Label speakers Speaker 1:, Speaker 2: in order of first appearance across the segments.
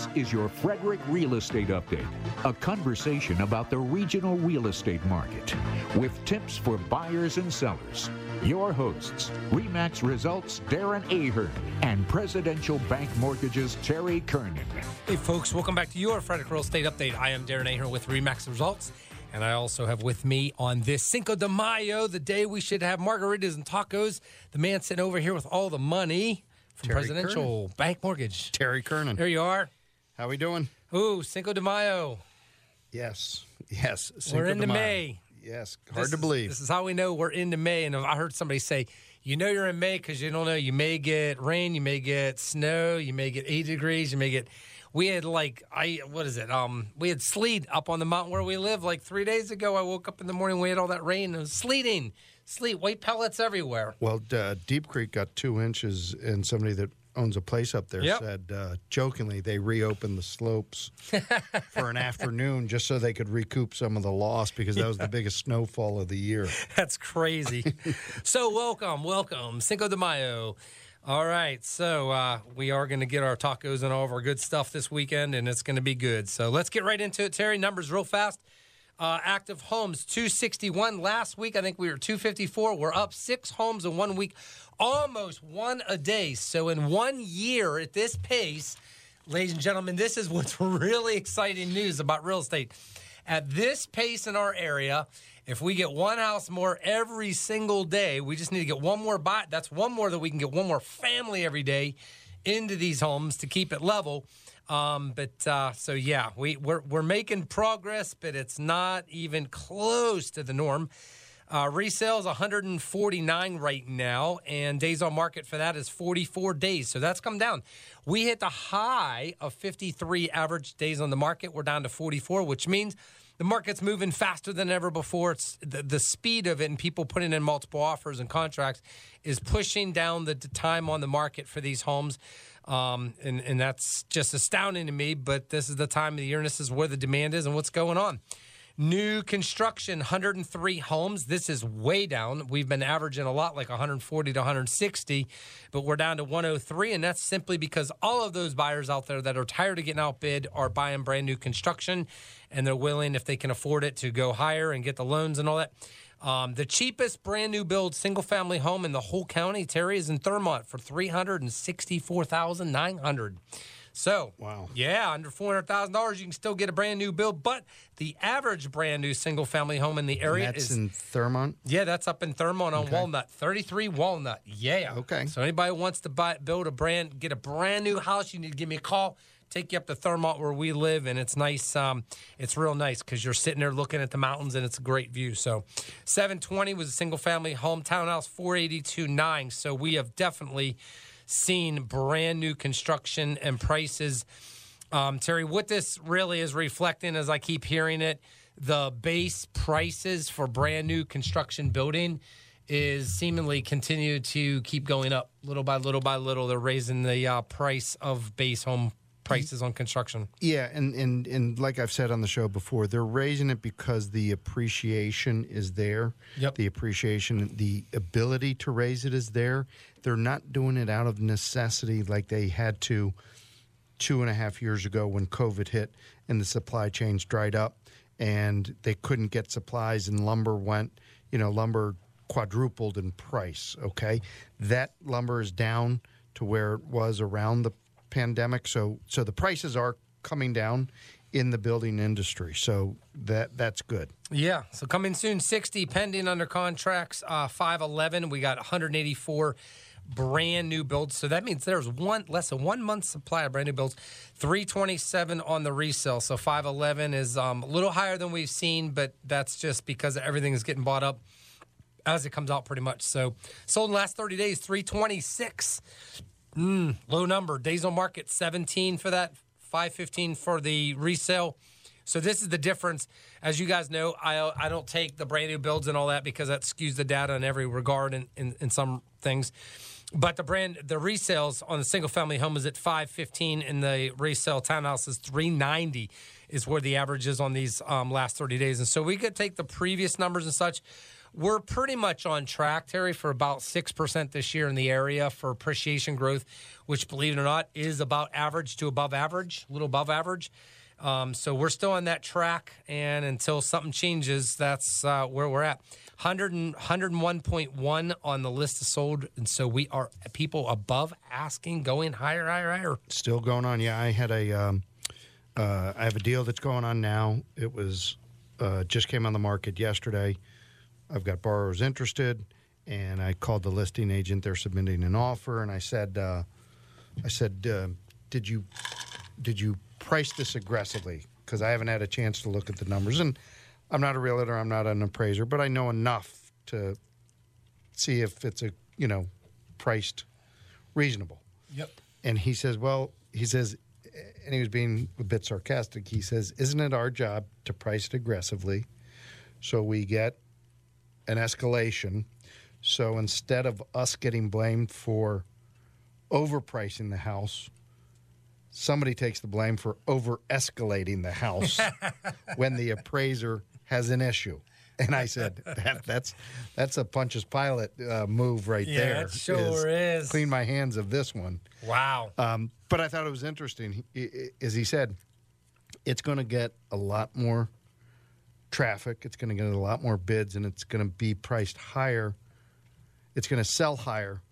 Speaker 1: This is your Frederick Real Estate Update, a conversation about the regional real estate market with tips for buyers and sellers. Your hosts, REMAX Results Darren Ahern and Presidential Bank Mortgages Terry Kernan.
Speaker 2: Hey, folks, welcome back to your Frederick Real Estate Update. I am Darren Ahern with REMAX Results. And I also have with me on this Cinco de Mayo, the day we should have margaritas and tacos, the man sitting over here with all the money from
Speaker 3: Terry
Speaker 2: Presidential
Speaker 3: Kernan.
Speaker 2: Bank Mortgage.
Speaker 3: Terry Kernan.
Speaker 2: There you are.
Speaker 3: How are we doing?
Speaker 2: Ooh, Cinco de Mayo.
Speaker 3: Yes, yes.
Speaker 2: we're into
Speaker 3: de Mayo.
Speaker 2: May.
Speaker 3: Yes, hard
Speaker 2: This
Speaker 3: to
Speaker 2: is-
Speaker 3: believe.
Speaker 2: This is how we know we're into May. And I heard somebody say, you know you're in May because you don't know. You may get rain, you may get snow, you may get 80 degrees, you may get. We had like I what is it? Um, we had sleet up on the mountain where we live like three days ago. I woke up in the morning, we had all that rain. It was sleeting, sleet, white pellets everywhere.
Speaker 3: well, uh, Deep Creek got two inches, and somebody that owns a place up there
Speaker 2: Yep.
Speaker 3: said uh, jokingly they reopened the slopes for an afternoon just so they could recoup some of the loss because that was the biggest snowfall of the year.
Speaker 2: That's crazy. so welcome, welcome, Cinco de Mayo. All right, so uh, we are going to get our tacos and all of our good stuff this weekend, and it's going to be good. So let's get right into it, Terry. Numbers real fast. Uh, active homes 261 last week. I think we were 254. We're up six homes in one week, almost one a day. So in one year at this pace, ladies and gentlemen, this is what's really exciting news about real estate. At this pace in our area, if we get one house more every single day, we just need to get one more buy. That's one more that we can get one more family every day into these homes to keep it level. Um, but uh, so yeah, we we're we're making progress, but it's not even close to the norm. Uh, resales 149 right now, and days on market for that is 44 days. So that's come down. We hit the high of 53 average days on the market. We're down to 44, which means the market's moving faster than ever before. It's the, the speed of it and people putting in multiple offers and contracts is pushing down the, time on the market for these homes. Um, and, and that's just astounding to me. But this is the time of the year, and this is where the demand is and what's going on. New construction, 103 homes. This is way down. We've been averaging a lot, like 140 to 160, but we're down to 103. And that's simply because all of those buyers out there that are tired of getting outbid are buying brand new construction and they're willing, if they can afford it, to go higher and get the loans and all that. Um, the cheapest brand new build single family home in the whole county, Terry, is in Thurmont for 364900 so,
Speaker 3: Wow.
Speaker 2: yeah, under four hundred thousand dollars, you can still get a brand new build. But the average brand new single family home in the
Speaker 3: And
Speaker 2: area
Speaker 3: that's
Speaker 2: is
Speaker 3: in Thurmont.
Speaker 2: yeah, that's up in Thurmont on Walnut, thirty three Walnut. Yeah,
Speaker 3: Okay.
Speaker 2: So anybody wants to buy, build a brand, get a brand new house, you need to give me a call. Take you up to Thurmont where we live, and it's nice. Um, it's real nice because you're sitting there looking at the mountains, and it's a great view. So, seven twenty was a single family home townhouse, four eighty two nine. So we have definitely seen brand new construction and prices. Um, Terry, what this really is reflecting, as I keep hearing it, the base prices for brand new construction building is seemingly continue to keep going up little by little by little. They're raising the uh, price of base home prices on construction.
Speaker 3: Yeah, and, and and like I've said on the show before, they're raising it because the appreciation is there.
Speaker 2: Yep.
Speaker 3: The appreciation, the ability to raise it is there. They're not doing it out of necessity like they had to two and a half years ago when COVID hit and the supply chains dried up and they couldn't get supplies and lumber went, you know, lumber quadrupled in price. Okay. That lumber is down to where it was around the pandemic. So so the prices are coming down in the building industry. So that that's good.
Speaker 2: Yeah. So coming soon, 60 pending under contracts, uh, 511. We got 184 brand new builds. So that means there's one less than one month supply of brand new builds. 327 on the resale. So 511 is um, a little higher than we've seen, but that's just because everything is getting bought up as it comes out pretty much. So sold in the last 30 days, 326. Mm, low number. Days on market, 17 for that, 515 for the resale. So this is the difference. As you guys know, I I don't take the brand new builds and all that because that skews the data in every regard in, in, in some things. But the brand the resales on the single family home is at 515 and the resale townhouse is 390 is where the average is on these um, last 30 days. And so we could take the previous numbers and such. We're pretty much on track, Terry, for about 6% this year in the area for appreciation growth, which, believe it or not, is about average to above average, a little above average. Um, so we're still on that track, and until something changes, that's uh, where we're at. 100 and, 101.1 on the list of sold, and so we are people above asking, going higher, higher, higher.
Speaker 3: Still going on. Yeah, I had a, um, uh, I have a deal that's going on now. It was uh, just came on the market yesterday. I've got borrowers interested, and I called the listing agent. They're submitting an offer, and I said, uh, I said, uh, did you, did you price this aggressively? Because I haven't had a chance to look at the numbers, and I'm not a realtor, I'm not an appraiser, but I know enough to see if it's a you know priced reasonable.
Speaker 2: Yep.
Speaker 3: And he says, well, he says, and he was being a bit sarcastic. He says, isn't it our job to price it aggressively so we get an escalation? So instead of us getting blamed for overpricing the house, somebody takes the blame for over escalating the house when the appraiser has an issue. And I said, that, "That's that's a Pontius Pilate uh, move right
Speaker 2: Yeah,
Speaker 3: there."
Speaker 2: it sure is.
Speaker 3: Clean my hands of this one.
Speaker 2: Wow.
Speaker 3: Um, but I thought it was interesting, he, he- as he said, it's going to get a lot more traffic. It's going to get a lot more bids, and it's going to be priced higher. It's going to sell higher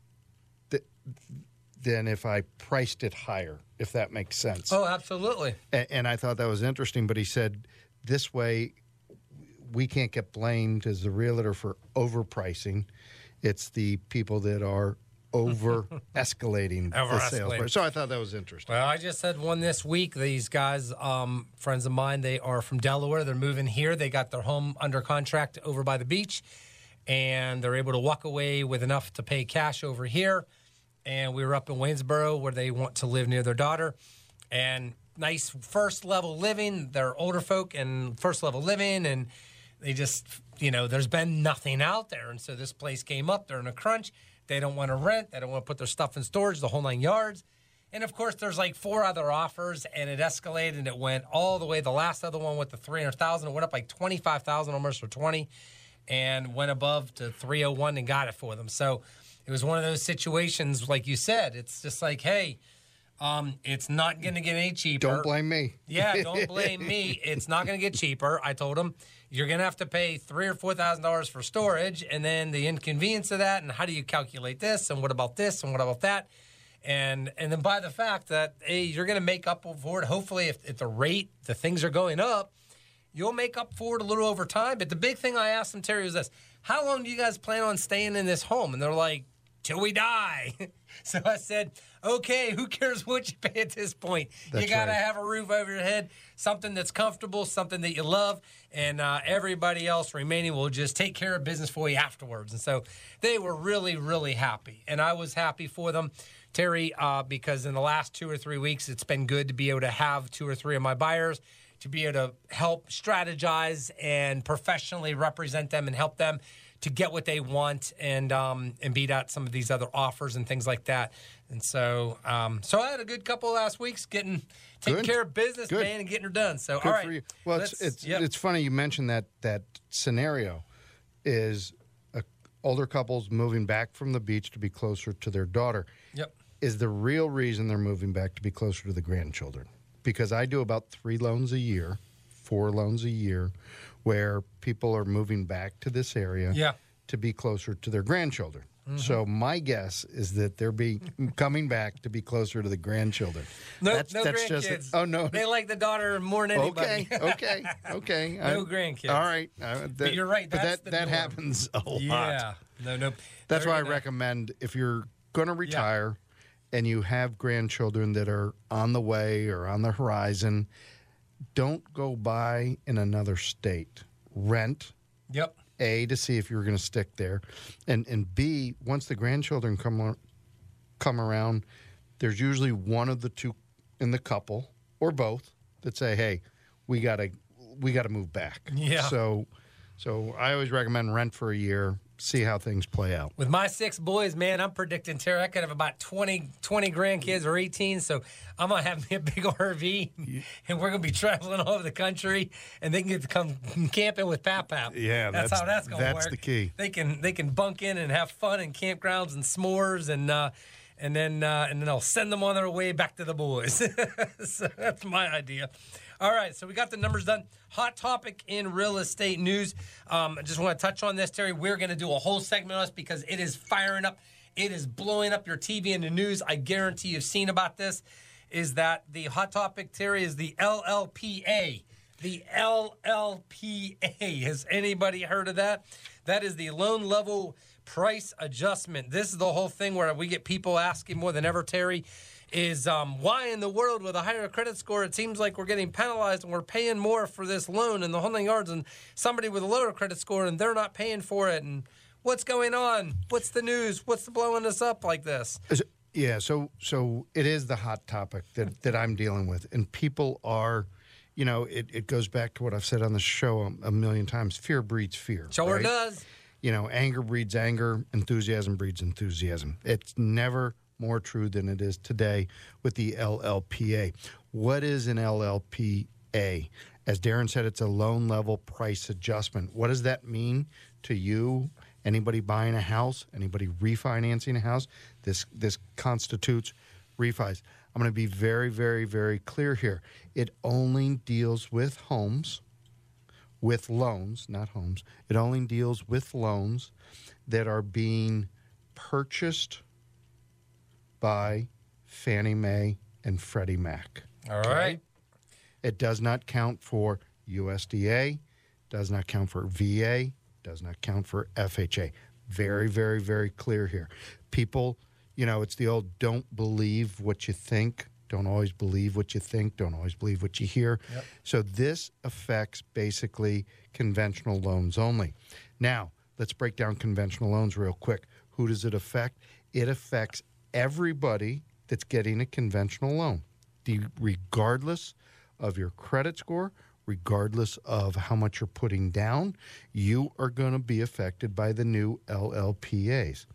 Speaker 3: th- than if I priced it higher, if that makes sense.
Speaker 2: oh, absolutely.
Speaker 3: A- And I thought that was interesting. But he said this way, we can't get blamed as the realtor for overpricing. It's the people that are over escalating the sales price. So I thought that was interesting.
Speaker 2: Well, I just had one this week. These guys, um, friends of mine, they are from Delaware. They're moving here. They got their home under contract over by the beach, and they're able to walk away with enough to pay cash over here. And we were up in Waynesboro where they want to live near their daughter, and nice first level living. They're older folk and first level living, and they just, you know, there's been nothing out there, and so this place came up. They're in a crunch. They don't want to rent. They don't want to put their stuff in storage. The whole nine yards. And of course, there's like four other offers, and it escalated. and It went all the way. The last other one with the three hundred thousand, it went up like twenty five thousand almost for twenty, and went above to three hundred one and got it for them. So it was one of those situations, like you said. It's just like, hey, um, it's not going to get any cheaper.
Speaker 3: Don't blame me.
Speaker 2: Yeah, don't blame me. It's not going to get cheaper. I told him you're going to have to pay three or four thousand dollars for storage, and then the inconvenience of that, and how do you calculate this, and what about this, and what about that, and and then by the fact that hey, you're going to make up for it. Hopefully, if, if the rate, the things are going up, you'll make up for it a little over time. But the big thing I asked them, Terry, was this: How long do you guys plan on staying in this home? And they're like, till we die. so I said, okay, who cares what you pay at this point?
Speaker 3: That's
Speaker 2: you got to
Speaker 3: right.
Speaker 2: have a roof over your head, something that's comfortable, something that you love, and uh, everybody else remaining will just take care of business for you afterwards. And so they were really, really happy, and I was happy for them. Terry, uh, because in the last two or three weeks, it's been good to be able to have two or three of my buyers to be able to help strategize and professionally represent them and help them to get what they want and um, and beat out some of these other offers and things like that. And so, um, so I had a good couple of last weeks getting taking
Speaker 3: Good.
Speaker 2: care of business,
Speaker 3: Good.
Speaker 2: man, and getting her done. So,
Speaker 3: Good
Speaker 2: all right,
Speaker 3: for you. Well, it's it's
Speaker 2: yep.
Speaker 3: it's funny you mentioned that that scenario is a, older couples moving back from the beach to be closer to their daughter.
Speaker 2: yep.
Speaker 3: Is the real reason they're moving back to be closer to the grandchildren? Because I do about three loans a year, four loans a year, where people are moving back to this area
Speaker 2: Yeah.
Speaker 3: to be closer to their grandchildren.
Speaker 2: Mm-hmm.
Speaker 3: So my guess is that they're be coming back to be closer to the grandchildren.
Speaker 2: No,
Speaker 3: that's,
Speaker 2: no
Speaker 3: that's
Speaker 2: grandkids.
Speaker 3: just oh no
Speaker 2: they like the daughter more than anybody.
Speaker 3: Okay, okay, okay.
Speaker 2: No
Speaker 3: I-
Speaker 2: grandkids.
Speaker 3: All right, Uh, that-
Speaker 2: you're right,
Speaker 3: But that
Speaker 2: the
Speaker 3: that
Speaker 2: norm.
Speaker 3: happens a lot.
Speaker 2: yeah. No, no.
Speaker 3: That's
Speaker 2: They're
Speaker 3: why I
Speaker 2: gonna-
Speaker 3: recommend if you're going to retire and you have grandchildren that are on the way or on the horizon, don't go buy in another state. Rent
Speaker 2: Yep.
Speaker 3: a to see if you're going to stick there, and and b once the grandchildren come come around, there's usually one of the two in the couple or both that say, "Hey, we gotta we gotta move back."
Speaker 2: Yeah.
Speaker 3: So so I always recommend rent for a year see how things play out.
Speaker 2: With my six boys, man, I'm predicting Terry. I could have about 20, 20 grandkids or 18. So I'm going to have me a big RV and we're going to be traveling all over the country and they can get to come camping with Pap Pap.
Speaker 3: Yeah,
Speaker 2: that's,
Speaker 3: that's-
Speaker 2: how that's going to work.
Speaker 3: that's the key.
Speaker 2: They can they can bunk in and have fun in campgrounds and s'mores and uh, and then uh, and then I'll send them on their way back to the boys. so that's my idea. All right, so we got the numbers done. Hot topic in real estate news. Um, I just want to touch on this, Terry. We're going to do a whole segment on this because it is firing up. It is blowing up your TV and the news. I guarantee you've seen about this. Is that the hot topic, Terry? Is the LLPA? The LLPA. Has anybody heard of that? That is the loan level price adjustment. This is the whole thing where we get people asking more than ever, Terry, is um, why in the world with a higher credit score it seems like we're getting penalized and we're paying more for this loan and the whole nine yards and somebody with a lower credit score and they're not paying for it and what's going on? What's the news? What's blowing us up like this?
Speaker 3: Is it- Yeah, so so it is the hot topic that, that I'm dealing with, and people are, you know, it, it goes back to what I've said on the show a, a million times: fear breeds fear.
Speaker 2: Sure
Speaker 3: right?
Speaker 2: does.
Speaker 3: You know, anger breeds anger, enthusiasm breeds enthusiasm. It's never more true than it is today with the LLPA. What is an LLPA? As Darren said, it's a loan level price adjustment. What does that mean to you? Anybody buying a house? Anybody refinancing a house? This this constitutes refis. I'm going to be very, very, very clear here. It only deals with homes with loans, not homes. It only deals with loans that are being purchased by Fannie Mae and Freddie Mac.
Speaker 2: All right.
Speaker 3: It does not count for USDA, does not count for VA, does not count for FHA. Very, very, very clear here. People, you know, it's the old don't believe what you think, don't always believe what you think, don't always believe what you hear. So this affects basically conventional loans only. Now, let's break down conventional loans real quick. Who does it affect? It affects everybody that's getting a conventional loan, regardless of your credit score, regardless of how much you're putting down, you are going to be affected by the new LLPAs.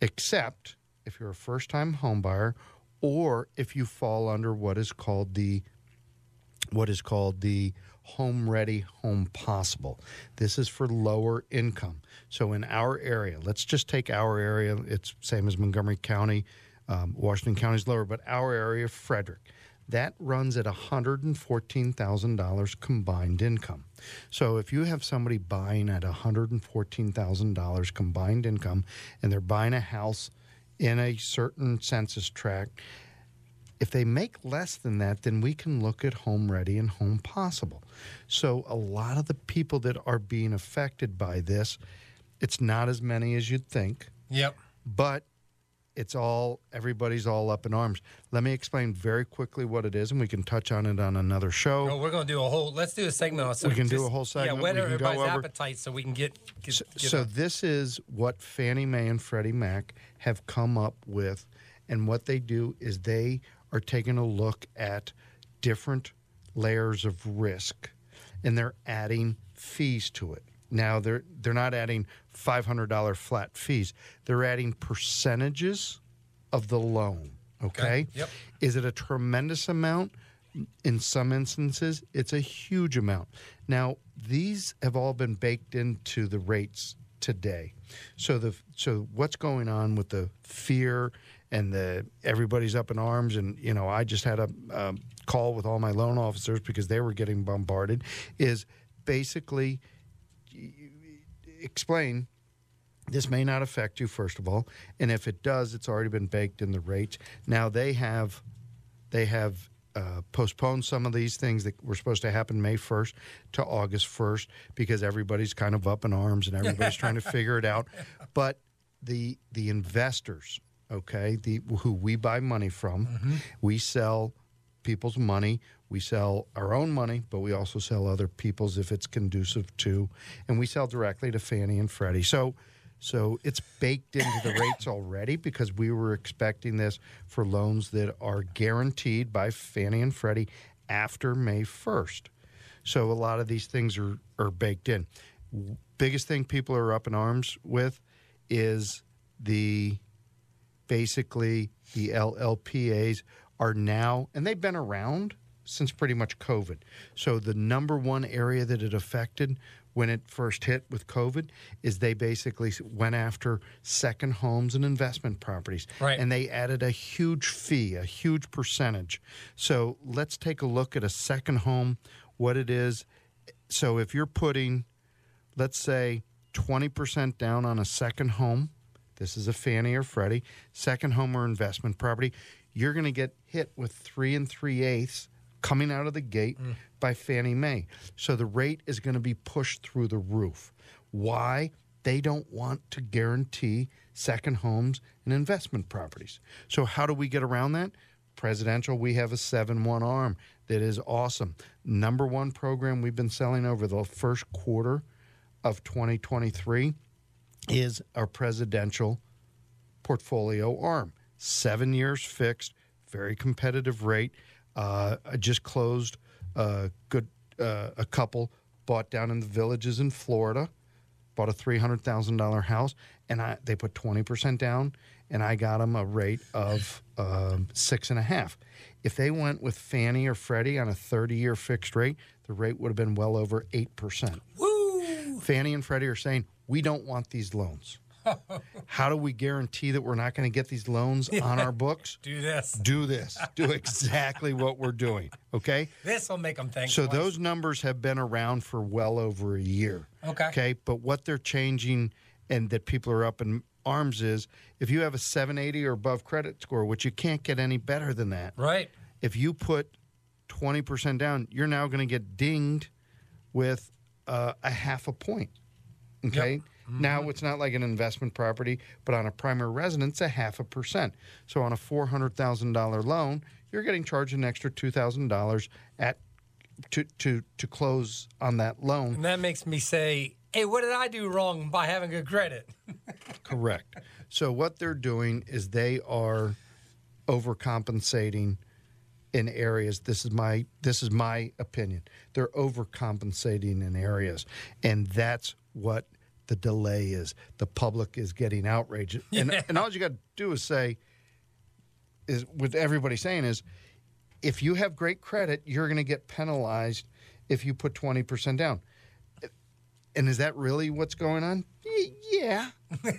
Speaker 3: Except if you're a first time home buyer or if you fall under what is called the what is called the home ready home possible. This is for lower income. So in our area let's just take our area. It's same as montgomery county. Um, washington county's lower but our area frederick that runs at $114,000 combined income. So if you have somebody buying at $114,000 combined income and they're buying a house in a certain census tract, if they make less than that, then we can look at home ready and home possible. So a lot of the people that are being affected by this, it's not as many as you'd think
Speaker 2: Yep.
Speaker 3: but it's all everybody's all up in arms. Let me explain very quickly what it is, and we can touch on it on another show.
Speaker 2: Oh, we're going to do a whole. Let's do a segment on. So
Speaker 3: We can do a whole segment.
Speaker 2: Yeah, whet everybody's
Speaker 3: over-
Speaker 2: appetite so we can get. get,
Speaker 3: So,
Speaker 2: get
Speaker 3: so this is what Fannie Mae and Freddie Mac have come up with, and what they do is they are taking a look at different layers of risk, and they're adding fees to it. Now they're they're not adding five hundred dollar flat fees; they're adding percentages of the loan. Okay.
Speaker 2: Yep.
Speaker 3: Is it a tremendous amount? In some instances, it's a huge amount. Now, these have all been baked into the rates today. So the so what's going on with the fear and the everybody's up in arms and you know I just had a um, call with all my loan officers because they were getting bombarded is basically explain this may not affect you first of all and if it does it's already been baked in the rates. Now they have they have uh, postponed some of these things that were supposed to happen may 1st to august 1st because everybody's kind of up in arms and everybody's trying to figure it out. But the the investors okay the who we buy money from we sell people's money. We sell our own money, but we also sell other people's if it's conducive to, and we sell directly to Fannie and Freddie. So, so it's baked into the rates already because we were expecting this for loans that are guaranteed by Fannie and Freddie after May first. So a lot of these things are are baked in. biggest thing people are up in arms with is the basically the LLPAs are now, and they've been around since pretty much COVID. So the number one area that it affected when it first hit with COVID is they basically went after second homes and investment properties.
Speaker 2: Right.
Speaker 3: And they added a huge fee, a huge percentage. So let's take a look at a second home, what it is. So if you're putting, let's say, 20% down on a second home, this is a Fannie or Freddie, second home or investment property, you're going to get hit with three and three eighths coming out of the gate mm. by Fannie Mae. So the rate is going to be pushed through the roof. Why? They don't want to guarantee second homes and investment properties. So how do we get around that? Presidential, we have a 7 1 arm that is awesome. Number one program we've been selling over the first quarter of 2023 is our presidential portfolio arm. Seven years fixed, very competitive rate. Uh, I just closed a good uh, a couple bought down in the villages in Florida, bought a three hundred thousand dollar house, and I they put twenty percent down, and I got them a rate of um, six and a half. If they went with Fannie or Freddie on a thirty year fixed rate, the rate would have been well over eight percent.
Speaker 2: Woo!
Speaker 3: Fannie and Freddie are saying we don't want these loans. How do we guarantee that we're not going to get these loans on our books?
Speaker 2: Do this.
Speaker 3: Do this. Do exactly what we're doing. Okay.
Speaker 2: This will make them think.
Speaker 3: So
Speaker 2: twice.
Speaker 3: those numbers have been around for well over a year.
Speaker 2: Okay.
Speaker 3: Okay. But what they're changing and that people are up in arms is if you have a 780 or above credit score, which you can't get any better than that,
Speaker 2: Right.
Speaker 3: if you put 20% down, you're now going to get dinged with uh, a half a point. Okay. Now it's not like an investment property, but on a primary residence, a half a percent. So on a four hundred thousand dollar loan, you're getting charged an extra two thousand dollars at to to to close on that loan.
Speaker 2: And that makes me say, hey, what did I do wrong by having good credit?
Speaker 3: Correct. So what they're doing is they are overcompensating in areas. This is my this is my opinion. They're overcompensating in areas, and that's what the delay is. The public is getting outraged, and
Speaker 2: Yeah.
Speaker 3: and all you got to do is say is what everybody saying is if you have great credit, you're going to get penalized if you put twenty percent down. And is that really what's going on? Yeah,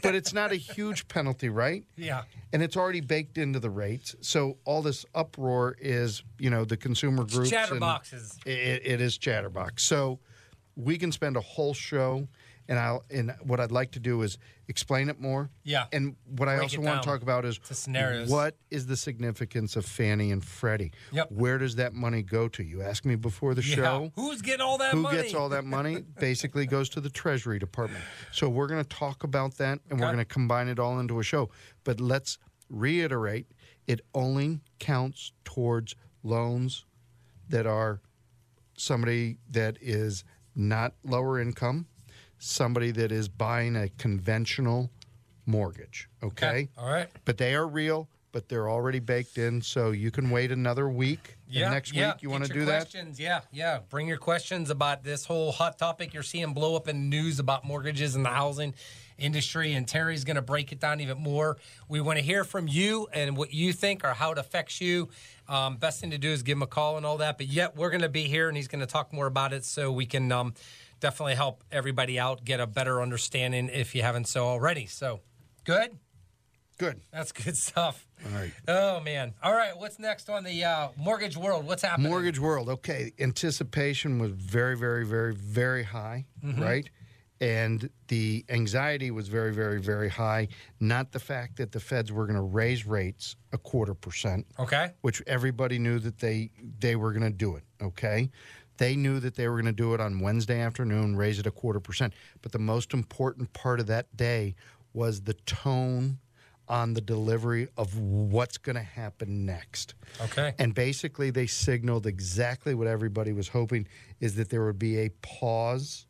Speaker 3: but it's not a huge penalty, right?
Speaker 2: Yeah.
Speaker 3: And it's already baked into the rates. So all this uproar is, you know, the consumer groups. and-
Speaker 2: Chatterboxes.
Speaker 3: it, it is chatterbox. So we can spend a whole show, and I'll and what I'd like to do is explain it more.
Speaker 2: Yeah.
Speaker 3: And what I also want to talk about is what is the significance of Fannie and Freddie?
Speaker 2: Yep.
Speaker 3: Where does that money go to? You asked me before the
Speaker 2: Yeah.
Speaker 3: show.
Speaker 2: Who's getting all that money?
Speaker 3: Who
Speaker 2: money?
Speaker 3: gets all that money? Basically goes to the Treasury Department. So we're going to talk about that and we're going to combine it all into a show. But let's reiterate it only counts towards loans that are somebody that is not lower income, somebody that is buying a conventional mortgage. Okay.
Speaker 2: All right.
Speaker 3: But they are real, but they're already baked in. So you can wait another week.
Speaker 2: Yeah.
Speaker 3: next
Speaker 2: yeah.
Speaker 3: week you want to do that?
Speaker 2: questions. Yeah. Yeah. Bring your questions about this whole hot topic you're seeing blow up in the news about mortgages and the housing industry. And Terry's going to break it down even more. We want to hear from you and what you think or how it affects you. Um, best thing to do is give him a call and all that. But yet we're going to be here and he's going to talk more about it so we can um, definitely help everybody out get a better understanding if you haven't so already. So good.
Speaker 3: Good.
Speaker 2: That's good stuff.
Speaker 3: All right.
Speaker 2: Oh man! All right, what's next on the uh, mortgage world? What's happening?
Speaker 3: Mortgage world. Okay. Anticipation was very, very, very, very high,
Speaker 2: Mm-hmm.
Speaker 3: right? And the anxiety was very, very, very high. Not the fact that the feds were going to raise rates a quarter percent,
Speaker 2: Okay.
Speaker 3: which everybody knew that they they were going to do it. Okay. They knew that they were going to do it on Wednesday afternoon, raise it a quarter percent. But the most important part of that day was the tone on the delivery of what's going to happen next.
Speaker 2: Okay.
Speaker 3: And basically, they signaled exactly what everybody was hoping is that there would be a pause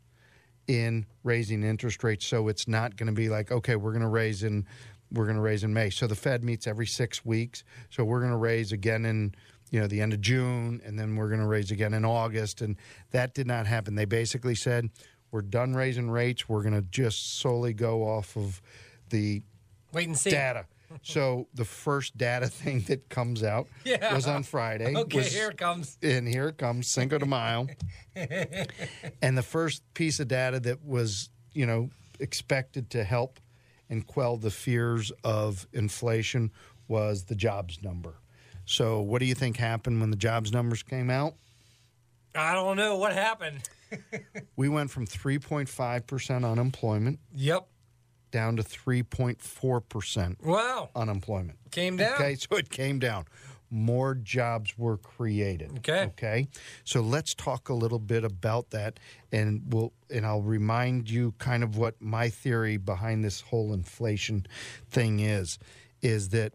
Speaker 3: in raising interest rates. So it's not going to be like, okay, we're going to raise in, we're going to raise in May. So the Fed meets every six weeks. So we're going to raise again in, you know, the end of June, and then we're going to raise again in August. And that did not happen. They basically said, We're done raising rates. We're going to just solely go off of the
Speaker 2: Wait and see.
Speaker 3: data. So the first data thing that comes out
Speaker 2: Yeah.
Speaker 3: was on Friday.
Speaker 2: Okay,
Speaker 3: was-
Speaker 2: here it comes.
Speaker 3: and here it comes, Cinco de Mayo. and the first piece of data that was, you know, expected to help and quell the fears of inflation was the jobs number. So, what do you think happened when the jobs numbers came out?
Speaker 2: I don't know what happened.
Speaker 3: We went from 3.5% unemployment
Speaker 2: Yep.
Speaker 3: down to 3.4%
Speaker 2: Wow.
Speaker 3: unemployment.
Speaker 2: Came down.
Speaker 3: Okay, so it came down. More jobs were created.
Speaker 2: Okay.
Speaker 3: Okay. So let's talk a little bit about that, and we'll and I'll remind you kind of what my theory behind this whole inflation thing is, is that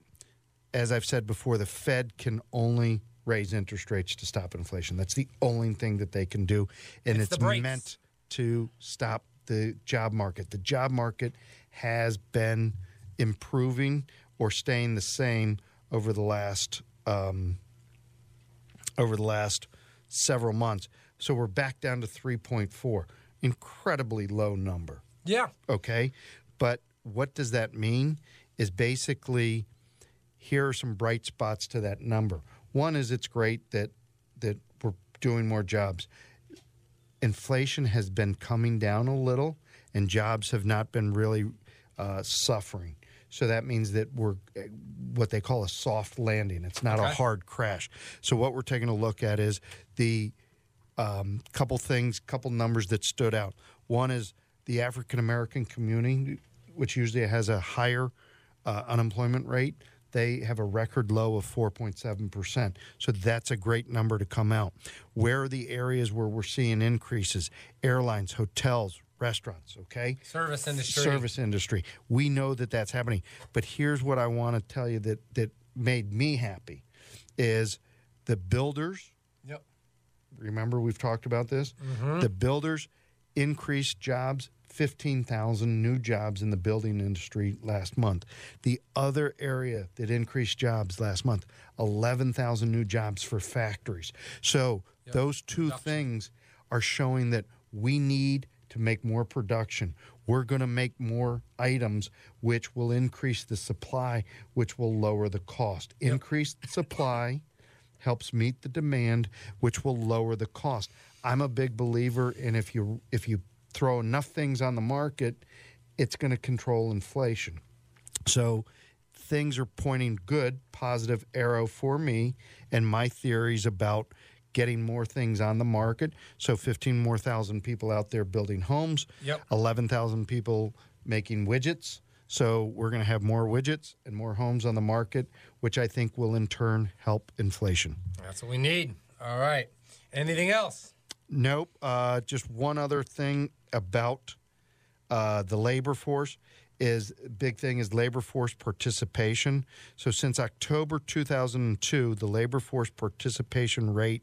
Speaker 3: as I've said before, the Fed can only raise interest rates to stop inflation. That's the only thing that they can do, and
Speaker 2: It's
Speaker 3: it's, meant to stop the job market. The job market has been improving or staying the same over the last um, over the last several months. So we're back down to 3.4. Incredibly low number
Speaker 2: Yeah.
Speaker 3: okay but what does that mean is basically here are some bright spots to that number. One is it's great that that we're doing more jobs. Inflation has been coming down a little and jobs have not been really uh, suffering. So that means that we're uh, what they call a soft landing. It's not a hard crash. So what we're taking a look at is the um, couple things, couple numbers that stood out. One is the African American community, which usually has a higher uh, unemployment rate. They have a record low of 4.7%. So that's a great number to come out. Where are the areas where we're seeing increases? Airlines, hotels, restaurants, okay?
Speaker 2: Service industry.
Speaker 3: Service industry. We know that that's happening. But here's what I want to tell you that, that made me happy is the builders,
Speaker 2: Yep.
Speaker 3: Remember, we've talked about this. Mm-hmm. The builders increased jobs, 15,000 new jobs in the building industry last month. The other area that increased jobs last month, 11,000 new jobs for factories. So, those two things are showing that we need to make more production. We're going to make more items, which will increase the supply, which will lower the cost. Increase the supply helps meet the demand, which will lower the cost. I'm a big believer in if you if you throw enough things on the market, it's going to control inflation. So things are pointing good, positive arrow for me and my theories about getting more things on the market. So 15 more thousand people out there building homes,
Speaker 2: Yep.
Speaker 3: 11,000 people making widgets. So we're going to have more widgets and more homes on the market, which I think will in turn help inflation.
Speaker 2: That's what we need. All right. Anything else?
Speaker 3: Nope. Uh, just one other thing about uh, the labor force is big thing is labor force participation. So since October 2002, the labor force participation rate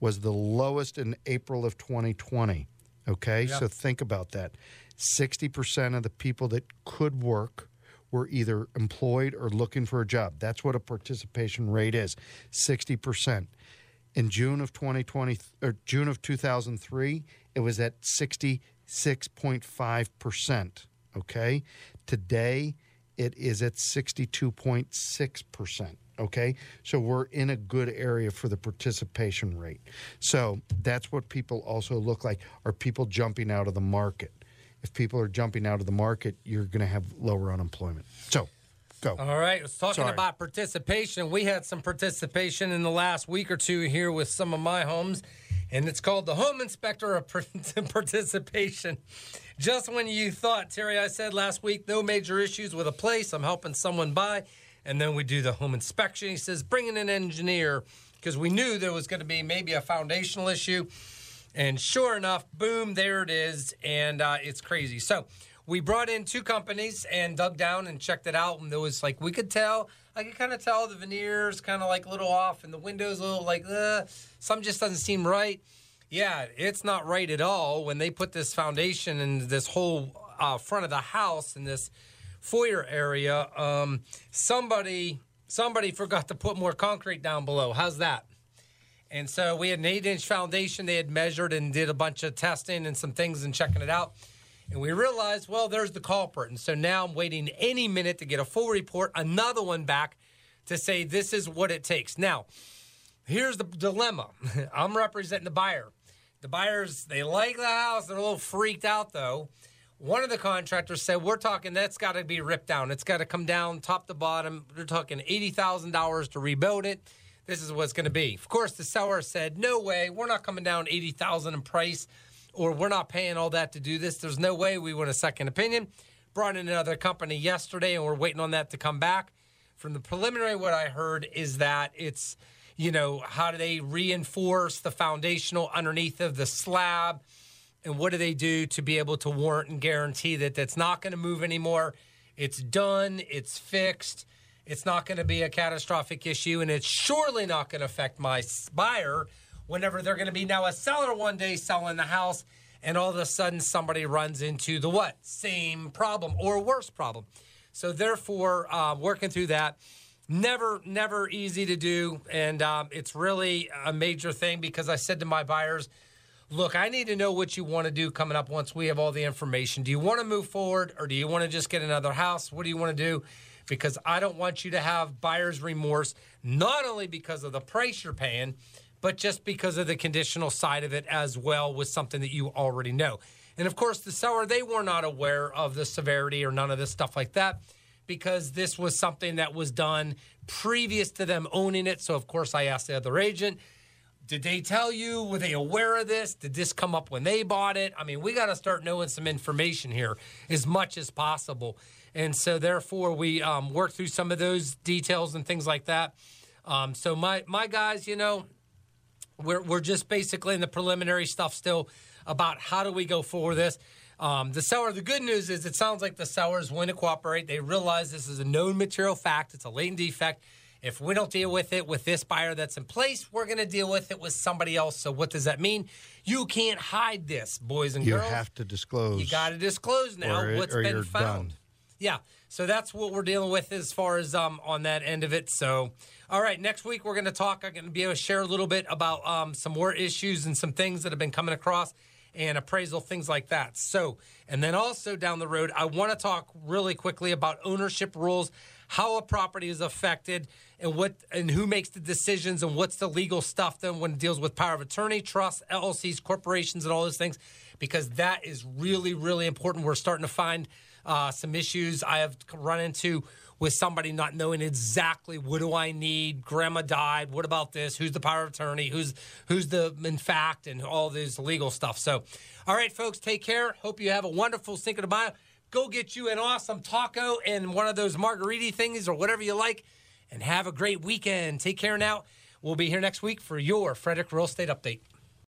Speaker 3: was the lowest in April of 2020. Okay,
Speaker 2: Yeah.
Speaker 3: so think about that. 60% of the people that could work were either employed or looking for a job. That's what a participation rate is 60%. In June of 2020 or June of 2003, it was at 66.5%. Okay. Today, it is at 62.6%. Okay. So we're in a good area for the participation rate. So that's what people also look like. Are people jumping out of the market? If people are jumping out of the market, you're going to have lower unemployment. So go.
Speaker 2: All right. Let's talking
Speaker 3: Sorry.
Speaker 2: about participation. We had some participation in the last week or two here with some of my homes, and it's called the Home Inspector of Participation. Just when you thought, Terry, I said last week, no major issues with a place, I'm helping someone buy, and then we do the home inspection. He says, bring in an engineer because we knew there was going to be maybe a foundational issue. And sure enough, boom, there it is. And uh, it's crazy. So we brought in two companies and dug down and checked it out. And there was like, we could tell, I could kind of tell the veneers kind of like a little off and the windows a little like, uh, some just doesn't seem right. Yeah, it's not right at all when they put this foundation in this whole uh, front of the house in this foyer area. Um, somebody, somebody forgot to put more concrete down below. How's that? And so we had an eight inch foundation they had measured and did a bunch of testing and some things and checking it out. And we realized, well, there's the culprit. And so now I'm waiting any minute to get a full report, another one back to say this is what it takes. Now, here's the dilemma I'm representing the buyer. The buyers, they like the house. They're a little freaked out, though. One of the contractors said, We're talking that's got to be ripped down. It's got to come down top to bottom. They're talking $80,000 to rebuild it. This is what it's going to be. Of course, the seller said, No way. We're not coming down 80000 in price, or we're not paying all that to do this. There's no way we want a second opinion. Brought in another company yesterday, and we're waiting on that to come back. From the preliminary, what I heard is that it's you know, how do they reinforce the foundational underneath of the slab? And what do they do to be able to warrant and guarantee that that's not going to move anymore? It's done, it's fixed, it's not going to be a catastrophic issue, and it's surely not going to affect my buyer whenever they're going to be now a seller one day selling the house and all of a sudden somebody runs into the what? Same problem or worse problem. So, therefore, uh, working through that never never easy to do and um, it's really a major thing because i said to my buyers look i need to know what you want to do coming up once we have all the information do you want to move forward or do you want to just get another house what do you want to do because i don't want you to have buyer's remorse not only because of the price you're paying but just because of the conditional side of it as well with something that you already know and of course the seller they were not aware of the severity or none of this stuff like that because this was something that was done previous to them owning it. So, of course, I asked the other agent, did they tell you? Were they aware of this? Did this come up when they bought it? I mean, we got to start knowing some information here as much as possible. And so, therefore, we um, work through some of those details and things like that. Um, so, my, my guys, you know, we're, we're just basically in the preliminary stuff still about how do we go forward this. Um, the seller, the good news is it sounds like the sellers want to cooperate. They realize this is a known material fact, it's a latent defect. If we don't deal with it with this buyer that's in place, we're going to deal with it with somebody else. So, what does that mean? You can't hide this, boys and
Speaker 3: you
Speaker 2: girls.
Speaker 3: You have to disclose.
Speaker 2: You got to disclose now
Speaker 3: or,
Speaker 2: what's
Speaker 3: or
Speaker 2: been found. Yeah. So that's what we're dealing with as far as um, on that end of it. So, all right, next week we're going to talk. I'm going to be able to share a little bit about um, some more issues and some things that have been coming across and appraisal, things like that. So, and then also down the road, I want to talk really quickly about ownership rules, how a property is affected, and what and who makes the decisions, and what's the legal stuff then when it deals with power of attorney, trusts, LLCs, corporations, and all those things, because that is really, really important. We're starting to find uh, some issues I have run into with somebody not knowing exactly what do I need. Grandma died. What about this? Who's the power of attorney? Who's who's the in fact and all this legal stuff. So, all right, folks, take care. Hope you have a wonderful Cinco de Mayo. Go get you an awesome taco and one of those margarita things or whatever you like, and have a great weekend. Take care now. We'll be here next week for your Frederick Real Estate Update.